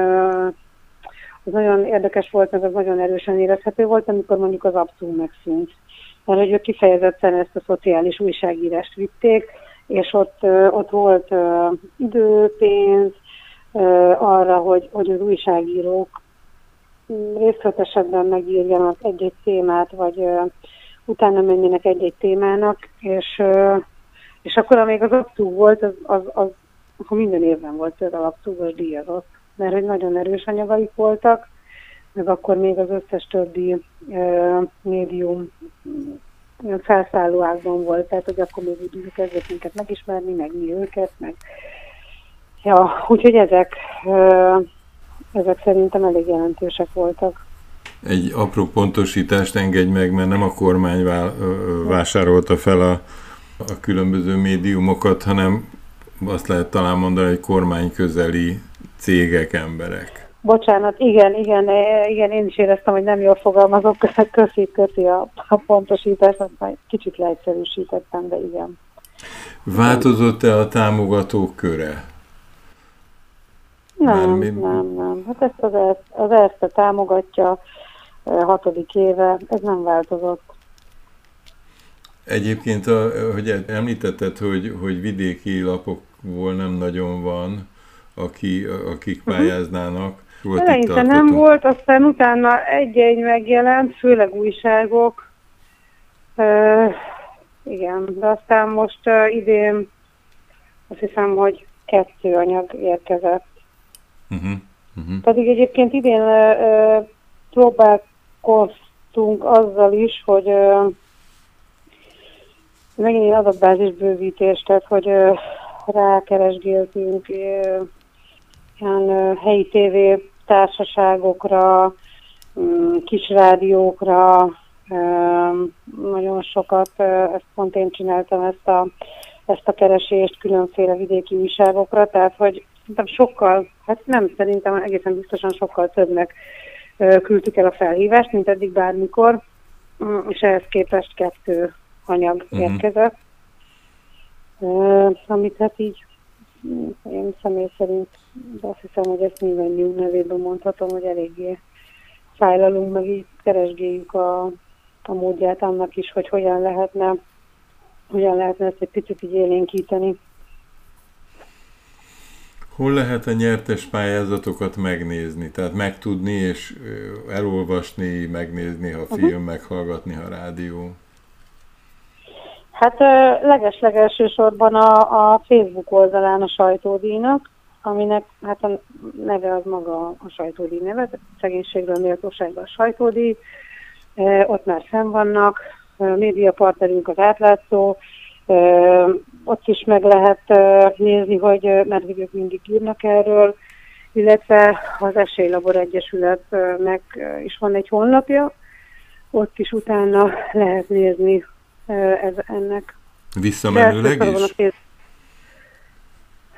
[SPEAKER 9] az nagyon érdekes volt, meg az nagyon erősen érezhető volt, amikor mondjuk az abszolút megszűnt. Mert hogy ők kifejezetten ezt a szociális újságírást vitték, és ott, ott volt idő, pénz uh, arra, hogy, hogy az újságírók részletesebben megírjanak egy-egy témát, vagy utána menjenek egy-egy témának, és, és akkor, amíg az abszolút volt, az, az, az akkor minden évben volt például abszolút díjazott mert hogy nagyon erős anyagaik voltak, meg akkor még az összes többi e, médium felszálló ágban volt, tehát hogy akkor még úgy kezdett minket megismerni, meg mi őket, meg ja, úgyhogy ezek, e, ezek szerintem elég jelentősek voltak.
[SPEAKER 2] Egy apró pontosítást engedj meg, mert nem a kormány vásárolta fel a, a különböző médiumokat, hanem azt lehet talán mondani, hogy kormány közeli cégek, emberek.
[SPEAKER 9] Bocsánat, igen, igen, e, igen, én is éreztem, hogy nem jól fogalmazok, köszi, köszi a, a pontosítást, már kicsit leegyszerűsítettem, de igen.
[SPEAKER 2] Változott-e a támogatók köre?
[SPEAKER 9] Nem, Bármi... nem, nem. Hát ezt az, ERSZ, az ERSZTE támogatja e, hatodik éve, ez nem változott.
[SPEAKER 2] Egyébként, a, hogy említetted, hogy, hogy vidéki lapokból nem nagyon van, aki, akik mhm. pályáznának.
[SPEAKER 9] Uh-huh. Eleinte nem volt, aztán utána egy-egy megjelent, főleg újságok. Uh, igen, de aztán most uh, idén azt hiszem, hogy kettő anyag érkezett. Uh-huh. Uh-huh. Pedig egyébként idén uh, próbálkoztunk azzal is, hogy uh, megint adatbázis bővítés, tehát hogy rákeresgéltünk uh, ilyen helyi tévé társaságokra, mm, kis rádiókra, nagyon sokat, ezt pont én csináltam ezt a, ezt a keresést különféle vidéki újságokra, tehát hogy szerintem sokkal, hát nem szerintem egészen biztosan sokkal többnek küldtük el a felhívást, mint eddig bármikor, mm, és ehhez képest kettő anyag uh-huh. érkezett, amit hát így én személy szerint azt hiszem, hogy ezt mindannyiunk nevében mondhatom, hogy eléggé fájlalunk, meg így keresgéljük a, a módját annak is, hogy hogyan lehetne, hogyan lehetne ezt egy picit így élénkíteni.
[SPEAKER 2] Hol lehet a nyertes pályázatokat megnézni? Tehát megtudni és elolvasni, megnézni, ha film, uh-huh. meghallgatni, ha rádió?
[SPEAKER 9] Hát leges-legelső sorban a, a Facebook oldalán a sajtódíjnak, aminek hát a neve az maga a sajtódíj neve, szegénységről méltóságban a sajtódíj, ott már fenn vannak, médiapartnerünk az átlátszó, ott is meg lehet nézni, hogy medvigők mindig írnak erről, illetve az Esélylabor Egyesületnek is van egy honlapja, ott is utána lehet nézni ez, ennek.
[SPEAKER 2] Visszamenőleg is?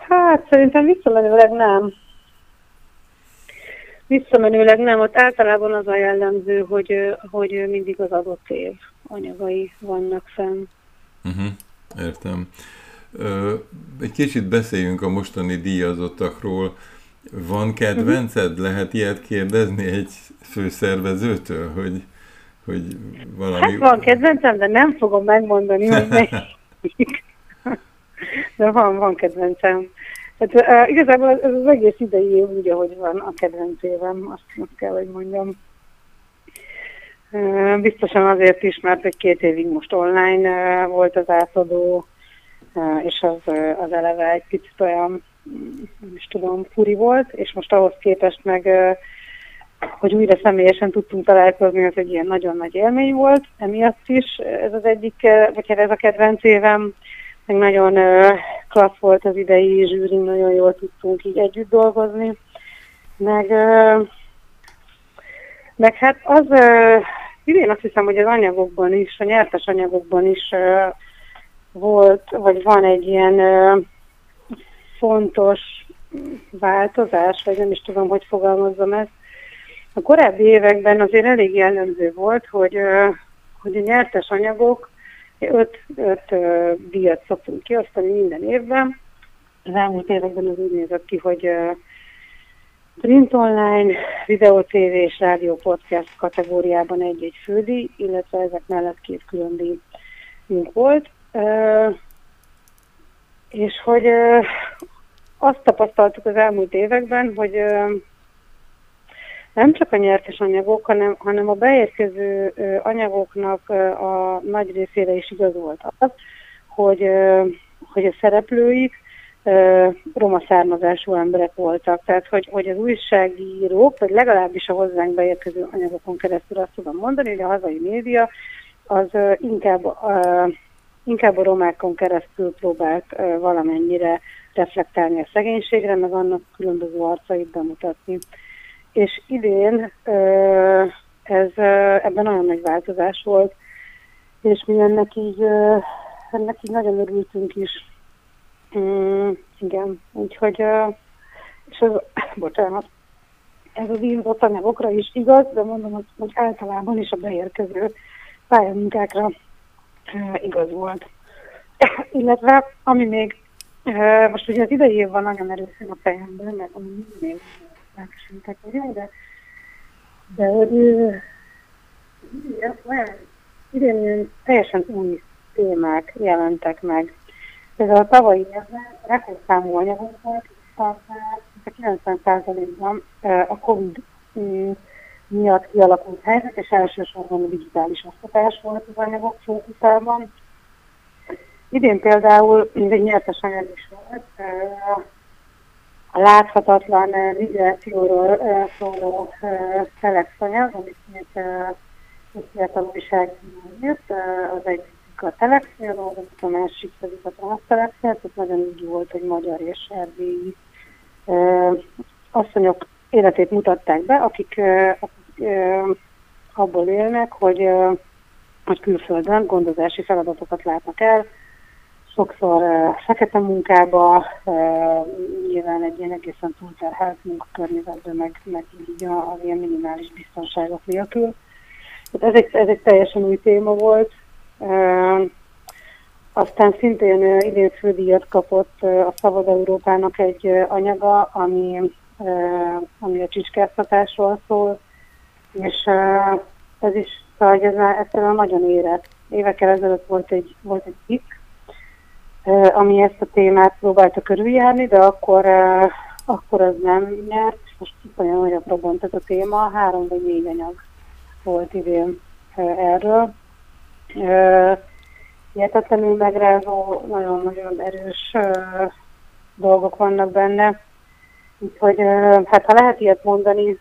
[SPEAKER 9] Hát szerintem visszamenőleg nem. Visszamenőleg nem, ott általában az a jellemző, hogy, hogy mindig az adott év anyagai vannak fenn.
[SPEAKER 2] Uh-huh, értem. Egy kicsit beszéljünk a mostani díjazottakról. Van kedvenced? Uh-huh. Lehet ilyet kérdezni egy főszervezőtől, hogy, hogy valami...
[SPEAKER 9] Hát van kedvencem, de nem fogom megmondani, hogy melyik. De van, van kedvencem. Hát, uh, igazából ez az egész idei év úgy, ahogy van a kedvenc évem, azt, azt kell, hogy mondjam. Uh, biztosan azért is, mert egy két évig most online uh, volt az átadó, uh, és az, uh, az eleve egy picit olyan, nem is tudom, furi volt, és most ahhoz képest meg, uh, hogy újra személyesen tudtunk találkozni, az egy ilyen nagyon nagy élmény volt, emiatt is ez az egyik, vagy hát ez a kedvenc évem, meg nagyon uh, klassz volt az idei zsűri, nagyon jól tudtunk így együtt dolgozni. Meg, uh, meg hát az idén azt hiszem, hogy az anyagokban is, a nyertes anyagokban is volt, vagy van egy ilyen fontos változás, vagy nem is tudom, hogy fogalmazzam ezt. A korábbi években azért elég jellemző volt, hogy, hogy a nyertes anyagok öt, öt díjat szoktunk kiosztani minden évben. Az elmúlt években az úgy nézett ki, hogy print online, videó, TV és rádió podcast kategóriában egy-egy fődíj, illetve ezek mellett két külön díjunk volt. És hogy azt tapasztaltuk az elmúlt években, hogy nem csak a nyertes anyagok, hanem, hanem a beérkező anyagoknak a nagy részére is igaz volt az, hogy, hogy a szereplőik roma származású emberek voltak. Tehát, hogy, hogy az újságírók, vagy legalábbis a hozzánk beérkező anyagokon keresztül azt tudom mondani, hogy a hazai média az inkább, inkább a romákon keresztül próbált valamennyire reflektálni a szegénységre, meg annak különböző arcait bemutatni és idén ez, ebben nagyon nagy változás volt, és mi ennek így, ennek így nagyon örültünk is. Mm, igen, úgyhogy, és ez, bocsánat, ez az írott anyagokra is igaz, de mondom, hogy, általában is a beérkező pályamunkákra igaz volt. Illetve, ami még, most ugye az idei év van nagyon erősen a fejemben, mert ami még megsültek, ugye, de, de hogy idén ilyen teljesen új témák jelentek meg. Ez a tavalyi évben rekordszámú anyagok volt, a 90%-ban a Covid miatt kialakult helyzet, és elsősorban a digitális oktatás volt az anyagok fókuszában. Idén például egy nyertes anyag is volt, a láthatatlan migrációról szóló telexanyag, amit egy fiatal újság írt, az egyik a telexről, a másik pedig a transztelexről, tehát nagyon úgy volt, hogy magyar és erdélyi asszonyok életét mutatták be, akik, akik abból élnek, hogy, hogy külföldön gondozási feladatokat látnak el, sokszor fekete munkába, nyilván egy ilyen egészen túlterhelt munkakörnyezetben, meg, meg így a, az ilyen minimális biztonságok nélkül. Hát ez egy, ez egy teljesen új téma volt. Aztán szintén idén fődíjat kapott a Szabad Európának egy anyaga, ami, ami a csicskáztatásról szól, és ez is, szóval ez egyszerűen nagyon érett. Évekkel ezelőtt volt egy, volt egy cikk, ami ezt a témát próbálta körüljárni, de akkor, akkor az nem nyert, és most olyan nagyobbra bont ez a téma, három vagy négy anyag volt idén erről. Hihetetlenül megrázó, nagyon-nagyon erős dolgok vannak benne. Úgyhogy hát ha lehet ilyet mondani,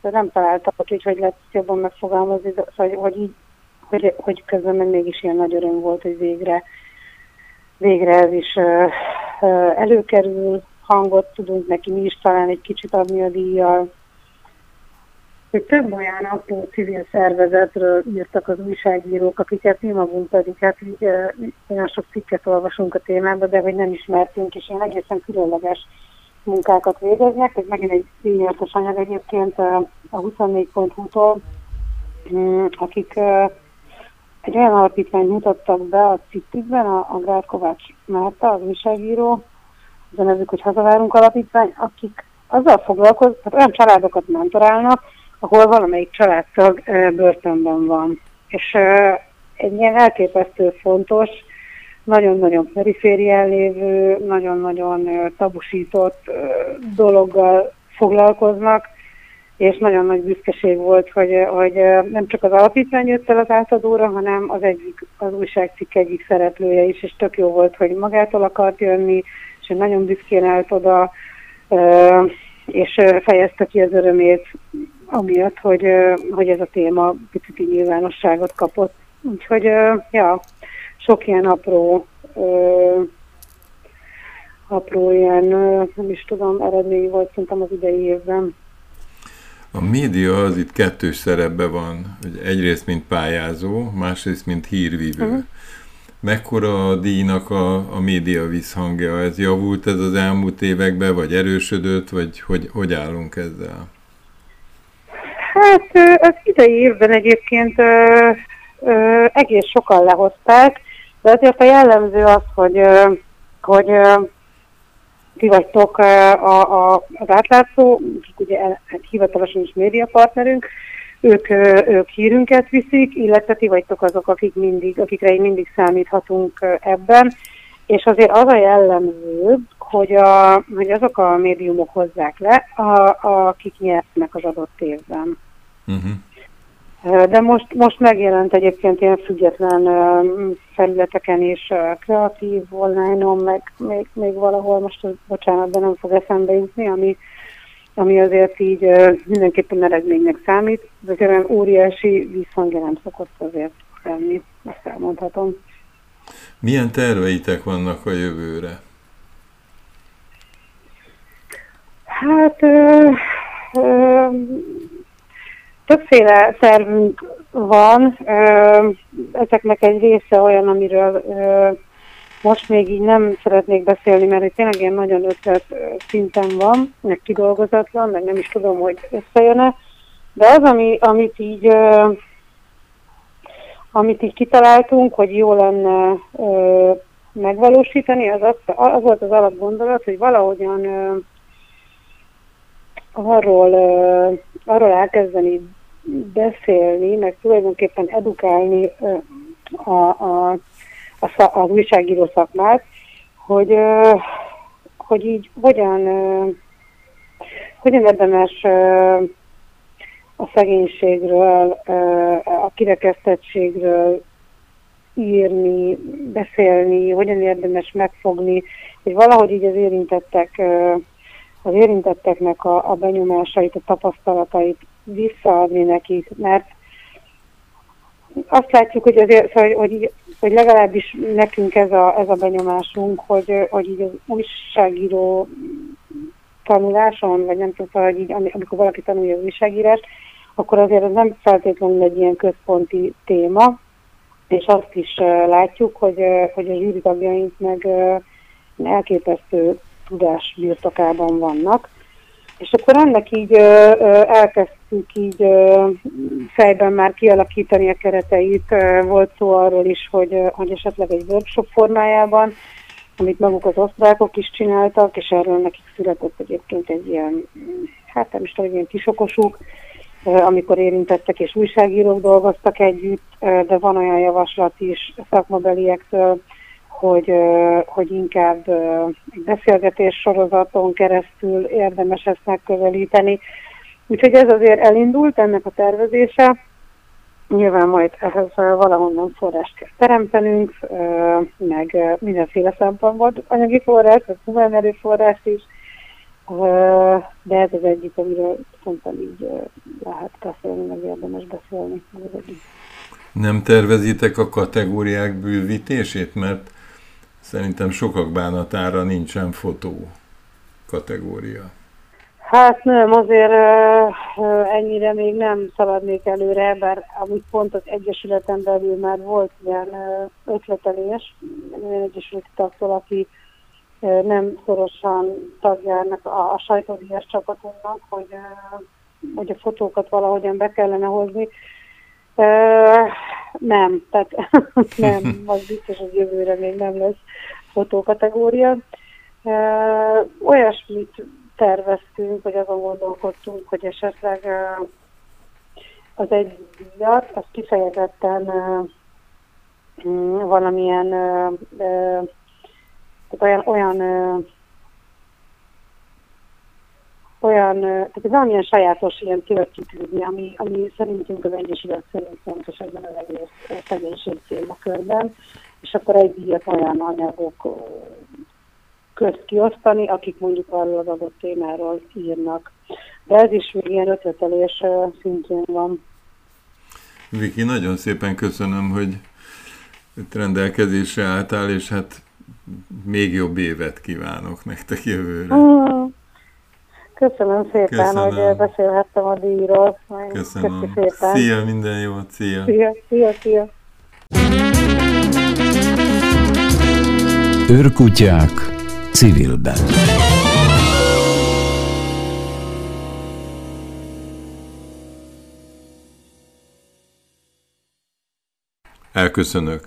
[SPEAKER 9] nem találtak, hogy hogy lehet jobban megfogalmazni, hogy, hogy hogy, hogy közben meg mégis ilyen nagy öröm volt, hogy végre végre ez is előkerül, hangot tudunk neki mi is talán egy kicsit adni a díjjal. Hogy több olyan apró civil szervezetről írtak az újságírók, akiket mi magunk pedig hát így, olyan sok cikket olvasunk a témában, de hogy nem ismertünk, és ilyen egészen különleges munkákat végeznek. Ez megint egy díjnyertes anyag egyébként a 24.hu-tól, mm, akik egy olyan alapítványt mutattak be a cikkükben, a, a Grád Kovács Márta, az újságíró, az a nevük, hogy Hazavárunk Alapítvány, akik azzal foglalkoznak, tehát olyan családokat mentorálnak, ahol valamelyik családtag börtönben van. És egy ilyen elképesztő fontos, nagyon-nagyon periférián lévő, nagyon-nagyon tabusított dologgal foglalkoznak, és nagyon nagy büszkeség volt, hogy, hogy nem csak az alapítvány jött el az átadóra, hanem az egyik, az újságcikk egyik szereplője is, és tök jó volt, hogy magától akart jönni, és nagyon büszkén állt oda, és fejezte ki az örömét amiatt, hogy, hogy ez a téma picit nyilvánosságot kapott. Úgyhogy, ja, sok ilyen apró, apró ilyen, nem is tudom, eredmény volt szerintem az idei évben.
[SPEAKER 2] A média az itt kettős szerepben van, hogy egyrészt mint pályázó, másrészt mint hírvívő. Uh-huh. Mekkora a díjnak a, a média visszhangja? Ez javult ez az elmúlt években, vagy erősödött, vagy hogy, hogy állunk ezzel?
[SPEAKER 9] Hát az idei évben egyébként ö, ö, egész sokan lehozták, de azért a jellemző az, hogy, ö, hogy ö, ti vagytok a, a, az átlátszó, ugye hivatalosan is médiapartnerünk, ők, ők hírünket viszik, illetve ti vagytok azok, akik mindig, akikre mindig számíthatunk ebben, és azért az a jellemző, hogy, a, hogy azok a médiumok hozzák le, a, akik nyernek az adott évben. Uh-huh. De most, most megjelent egyébként ilyen független felületeken is, kreatív, online-on, meg még, még valahol, most bocsánat, de nem fog eszembe jutni, ami, ami azért így mindenképpen eredménynek számít, de olyan óriási visszhangja nem szokott azért lenni, ezt elmondhatom.
[SPEAKER 2] Milyen terveitek vannak a jövőre?
[SPEAKER 9] Hát ö, ö, többféle tervünk van, ezeknek egy része olyan, amiről most még így nem szeretnék beszélni, mert itt tényleg ilyen nagyon ötlet szinten van, meg kidolgozatlan, meg nem is tudom, hogy összejön-e, de az, ami, amit így amit így kitaláltunk, hogy jó lenne megvalósítani, az, az, az volt az alapgondolat, hogy valahogyan arról, arról elkezdeni beszélni, meg tulajdonképpen edukálni a, a, a, az újságíró szakmát, hogy, hogy így hogyan, hogyan érdemes a szegénységről, a kirekesztettségről írni, beszélni, hogyan érdemes megfogni, hogy valahogy így az érintettek, az érintetteknek a, a benyomásait, a tapasztalatait visszaadni nekik, mert azt látjuk, hogy, azért, szóval, hogy, hogy legalábbis nekünk ez a, ez a benyomásunk, hogy, hogy így az újságíró tanuláson, vagy nem tudom, hogy így, amikor valaki tanulja az újságírást, akkor azért ez nem feltétlenül egy ilyen központi téma, és azt is látjuk, hogy, hogy a zsűri tagjaink meg elképesztő tudás birtokában vannak, és akkor ennek így ö, ö, elkezdtük így ö, fejben már kialakítani a kereteit. Ö, volt szó arról is, hogy, ö, hogy esetleg egy workshop formájában, amit maguk az osztrákok is csináltak, és erről nekik született egyébként egy ilyen, hát nem is tudom, ilyen kisokosuk, amikor érintettek és újságírók dolgoztak együtt, de van olyan javaslat is szakmabeliektől, hogy, hogy inkább egy beszélgetés sorozaton keresztül érdemes ezt megközelíteni. Úgyhogy ez azért elindult, ennek a tervezése. Nyilván majd ehhez valahonnan forrást kell teremtenünk, meg mindenféle szempontból anyagi forrás, vagy humán erőforrás is, de ez az egyik, amiről szerintem így lehet beszélni, meg érdemes beszélni.
[SPEAKER 2] Nem tervezitek a kategóriák bővítését, mert szerintem sokak bánatára nincsen fotó kategória.
[SPEAKER 9] Hát nem, azért ennyire még nem szaladnék előre, bár amúgy pont az Egyesületen belül már volt ilyen ötletelés, olyan egyesületi tagtól, aki nem szorosan tagjának a, a sajtódíjas csapatunknak, hogy, hogy a fotókat valahogyan be kellene hozni. Nem, tehát nem, az biztos, hogy jövőre még nem lesz fotókategória. Olyasmit terveztünk, vagy azon gondolkodtunk, hogy esetleg az egy díjat, az kifejezetten valamilyen tehát olyan, olyan olyan, tehát ez valamilyen sajátos ilyen célt kitűzni, ami, ami szerintünk az Egyesület szerint fontos ebben az egész szegénység célmakörben, és akkor egy díjat olyan anyagok közt kiosztani, akik mondjuk arról az adott témáról írnak. De ez is még ilyen ötletelés szintjén van.
[SPEAKER 2] Viki, nagyon szépen köszönöm, hogy rendelkezésre álltál, és hát még jobb évet kívánok nektek jövőre. Mm.
[SPEAKER 9] Köszönöm szépen, Köszönöm. hogy beszélhettem a díjról.
[SPEAKER 2] Köszönöm. szépen. Szia, minden jót, szia.
[SPEAKER 9] Szia, szia, szia.
[SPEAKER 1] Őrkutyák civilben.
[SPEAKER 2] Elköszönök.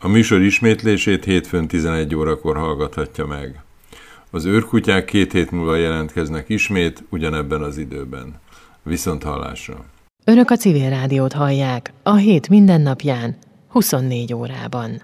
[SPEAKER 2] A műsor ismétlését hétfőn 11 órakor hallgathatja meg. Az őrkutyák két hét múlva jelentkeznek ismét, ugyanebben az időben. Viszont hallásra!
[SPEAKER 10] Önök a civil rádiót hallják a hét mindennapján, 24 órában.